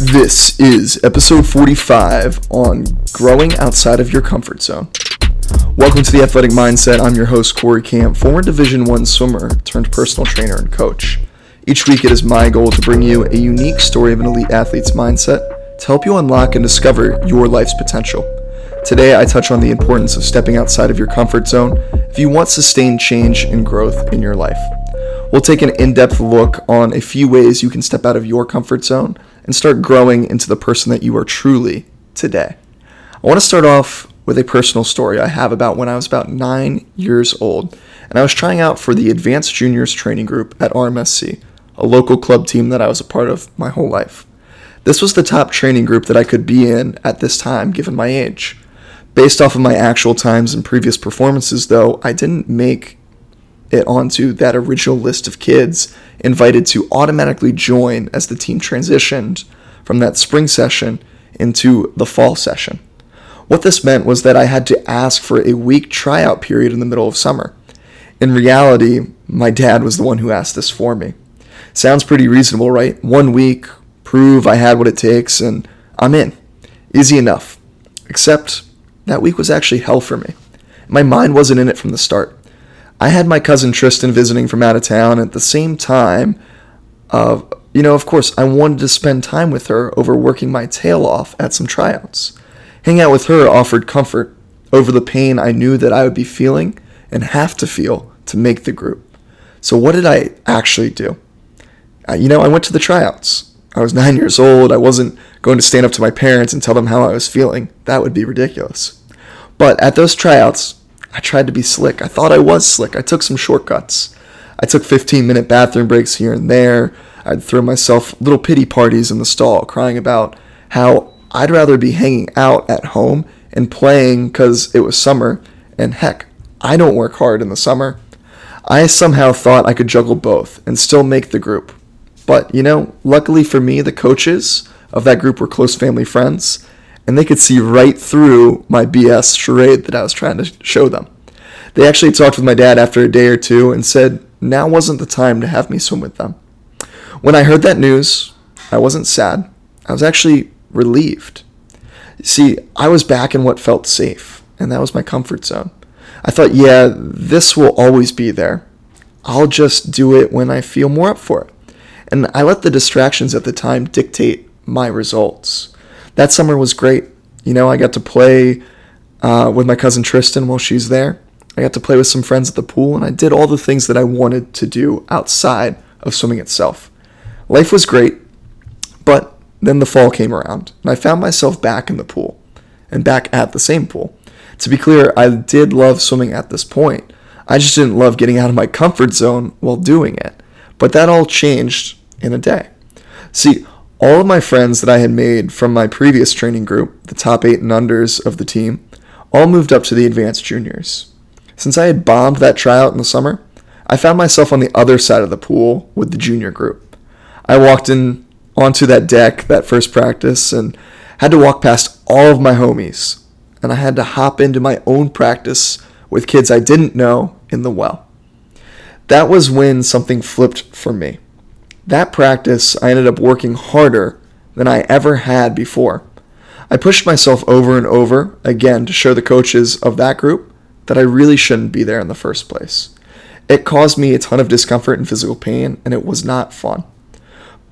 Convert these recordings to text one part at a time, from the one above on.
This is episode 45 on growing outside of your comfort zone. Welcome to the Athletic Mindset. I'm your host Corey Camp, former Division 1 swimmer turned personal trainer and coach. Each week it is my goal to bring you a unique story of an elite athlete's mindset to help you unlock and discover your life's potential. Today I touch on the importance of stepping outside of your comfort zone if you want sustained change and growth in your life. We'll take an in depth look on a few ways you can step out of your comfort zone and start growing into the person that you are truly today. I want to start off with a personal story I have about when I was about nine years old, and I was trying out for the Advanced Juniors Training Group at RMSC, a local club team that I was a part of my whole life. This was the top training group that I could be in at this time, given my age. Based off of my actual times and previous performances, though, I didn't make it onto that original list of kids invited to automatically join as the team transitioned from that spring session into the fall session. What this meant was that I had to ask for a week tryout period in the middle of summer. In reality, my dad was the one who asked this for me. Sounds pretty reasonable, right? One week, prove I had what it takes, and I'm in. Easy enough. Except that week was actually hell for me. My mind wasn't in it from the start. I had my cousin Tristan visiting from out of town at the same time. Uh, you know, of course, I wanted to spend time with her over working my tail off at some tryouts. Hang out with her offered comfort over the pain I knew that I would be feeling and have to feel to make the group. So, what did I actually do? Uh, you know, I went to the tryouts. I was nine years old. I wasn't going to stand up to my parents and tell them how I was feeling. That would be ridiculous. But at those tryouts, I tried to be slick. I thought I was slick. I took some shortcuts. I took 15 minute bathroom breaks here and there. I'd throw myself little pity parties in the stall, crying about how I'd rather be hanging out at home and playing because it was summer. And heck, I don't work hard in the summer. I somehow thought I could juggle both and still make the group. But, you know, luckily for me, the coaches of that group were close family friends, and they could see right through my BS charade that I was trying to show them. They actually talked with my dad after a day or two and said now wasn't the time to have me swim with them. When I heard that news, I wasn't sad. I was actually relieved. See, I was back in what felt safe, and that was my comfort zone. I thought, yeah, this will always be there. I'll just do it when I feel more up for it. And I let the distractions at the time dictate my results that summer was great. You know, I got to play uh, with my cousin Tristan while she's there. I got to play with some friends at the pool, and I did all the things that I wanted to do outside of swimming itself. Life was great, but then the fall came around, and I found myself back in the pool and back at the same pool. To be clear, I did love swimming at this point. I just didn't love getting out of my comfort zone while doing it. But that all changed in a day. See, all of my friends that I had made from my previous training group, the top eight and unders of the team, all moved up to the advanced juniors. Since I had bombed that tryout in the summer, I found myself on the other side of the pool with the junior group. I walked in onto that deck that first practice and had to walk past all of my homies, and I had to hop into my own practice with kids I didn't know in the well. That was when something flipped for me. That practice, I ended up working harder than I ever had before. I pushed myself over and over again to show the coaches of that group that I really shouldn't be there in the first place. It caused me a ton of discomfort and physical pain, and it was not fun.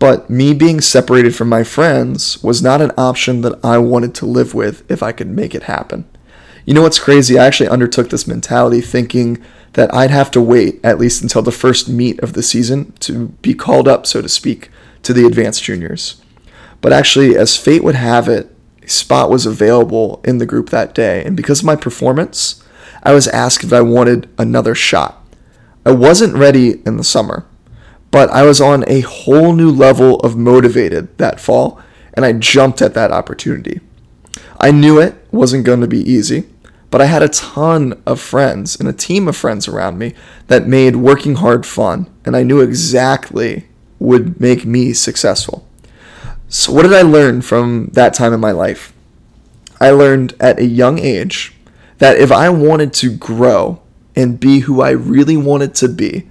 But me being separated from my friends was not an option that I wanted to live with if I could make it happen. You know what's crazy? I actually undertook this mentality thinking that I'd have to wait at least until the first meet of the season to be called up, so to speak, to the advanced juniors. But actually, as fate would have it, a spot was available in the group that day, and because of my performance, I was asked if I wanted another shot. I wasn't ready in the summer, but I was on a whole new level of motivated that fall, and I jumped at that opportunity. I knew it wasn't going to be easy, but I had a ton of friends and a team of friends around me that made working hard fun, and I knew exactly would make me successful. So, what did I learn from that time in my life? I learned at a young age that if I wanted to grow and be who I really wanted to be,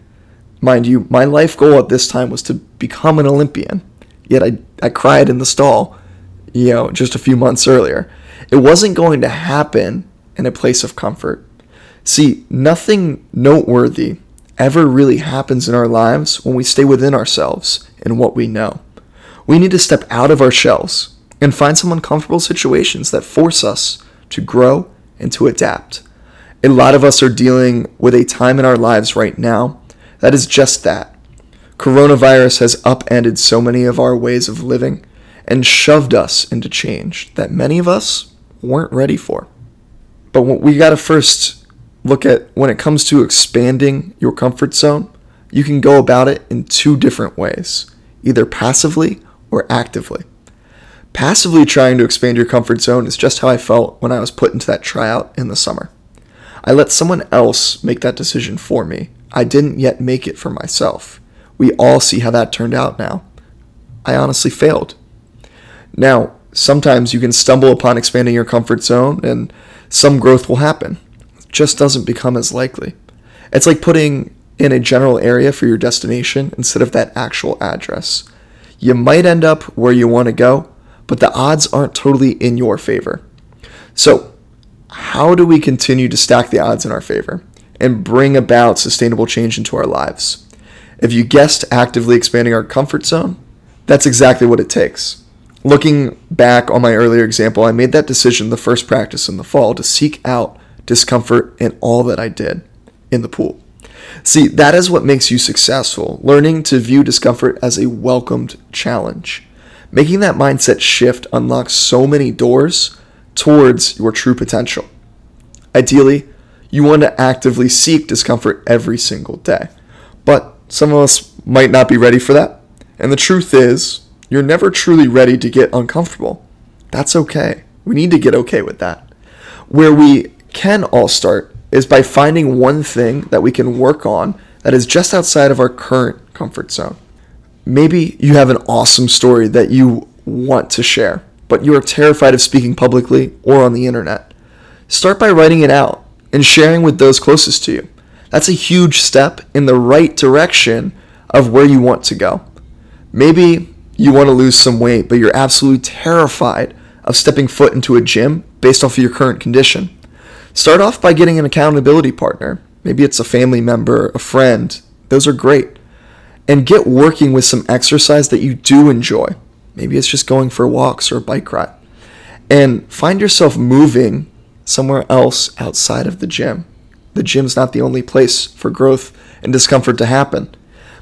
mind you, my life goal at this time was to become an Olympian. yet I, I cried in the stall, you know, just a few months earlier. It wasn't going to happen in a place of comfort. See, nothing noteworthy ever really happens in our lives when we stay within ourselves and what we know. We need to step out of our shells and find some uncomfortable situations that force us to grow and to adapt. A lot of us are dealing with a time in our lives right now that is just that. Coronavirus has upended so many of our ways of living and shoved us into change that many of us weren't ready for. But we got to first look at when it comes to expanding your comfort zone, you can go about it in two different ways either passively or actively. Passively trying to expand your comfort zone is just how I felt when I was put into that tryout in the summer. I let someone else make that decision for me. I didn't yet make it for myself. We all see how that turned out now. I honestly failed. Now, sometimes you can stumble upon expanding your comfort zone and some growth will happen. It just doesn't become as likely. It's like putting in a general area for your destination instead of that actual address. You might end up where you want to go, but the odds aren't totally in your favor. So, how do we continue to stack the odds in our favor and bring about sustainable change into our lives? If you guessed actively expanding our comfort zone, that's exactly what it takes. Looking back on my earlier example, I made that decision the first practice in the fall to seek out discomfort in all that I did in the pool. See, that is what makes you successful, learning to view discomfort as a welcomed challenge. Making that mindset shift unlocks so many doors towards your true potential. Ideally, you want to actively seek discomfort every single day. But some of us might not be ready for that. And the truth is, you're never truly ready to get uncomfortable. That's okay. We need to get okay with that. Where we can all start is by finding one thing that we can work on that is just outside of our current comfort zone. Maybe you have an awesome story that you want to share, but you are terrified of speaking publicly or on the internet. Start by writing it out and sharing with those closest to you. That's a huge step in the right direction of where you want to go. Maybe you want to lose some weight, but you're absolutely terrified of stepping foot into a gym based off of your current condition. Start off by getting an accountability partner. Maybe it's a family member, a friend. Those are great. And get working with some exercise that you do enjoy. Maybe it's just going for walks or a bike ride. And find yourself moving somewhere else outside of the gym. The gym's not the only place for growth and discomfort to happen.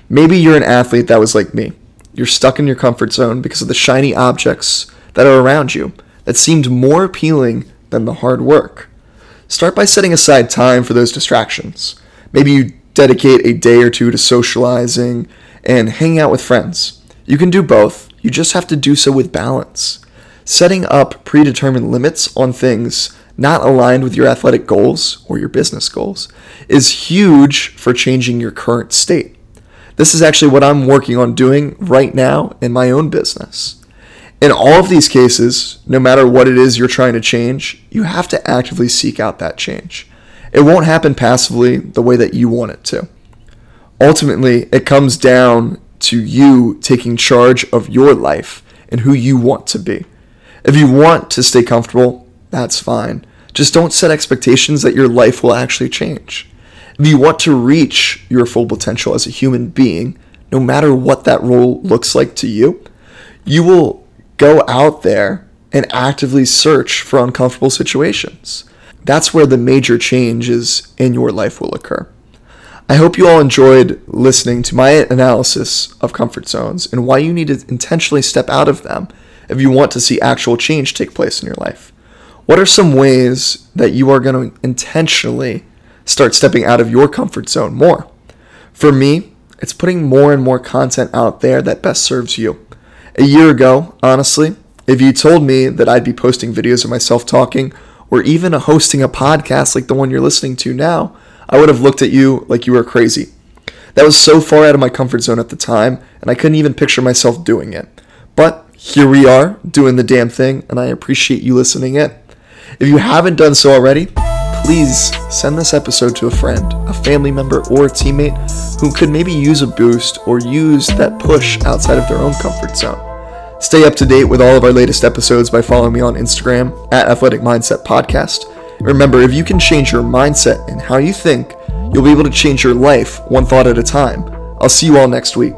Maybe you're an athlete that was like me. You're stuck in your comfort zone because of the shiny objects that are around you that seemed more appealing than the hard work. Start by setting aside time for those distractions. Maybe you dedicate a day or two to socializing and hanging out with friends. You can do both, you just have to do so with balance. Setting up predetermined limits on things not aligned with your athletic goals or your business goals is huge for changing your current state. This is actually what I'm working on doing right now in my own business. In all of these cases, no matter what it is you're trying to change, you have to actively seek out that change. It won't happen passively the way that you want it to. Ultimately, it comes down to you taking charge of your life and who you want to be. If you want to stay comfortable, that's fine. Just don't set expectations that your life will actually change. If you want to reach your full potential as a human being, no matter what that role looks like to you, you will go out there and actively search for uncomfortable situations. That's where the major changes in your life will occur. I hope you all enjoyed listening to my analysis of comfort zones and why you need to intentionally step out of them if you want to see actual change take place in your life. What are some ways that you are going to intentionally start stepping out of your comfort zone more? For me, it's putting more and more content out there that best serves you. A year ago, honestly, if you told me that I'd be posting videos of myself talking or even hosting a podcast like the one you're listening to now, I would have looked at you like you were crazy. That was so far out of my comfort zone at the time, and I couldn't even picture myself doing it. But here we are, doing the damn thing, and I appreciate you listening in. If you haven't done so already, please send this episode to a friend, a family member, or a teammate who could maybe use a boost or use that push outside of their own comfort zone. Stay up to date with all of our latest episodes by following me on Instagram at Athletic Mindset Podcast. Remember, if you can change your mindset and how you think, you'll be able to change your life one thought at a time. I'll see you all next week.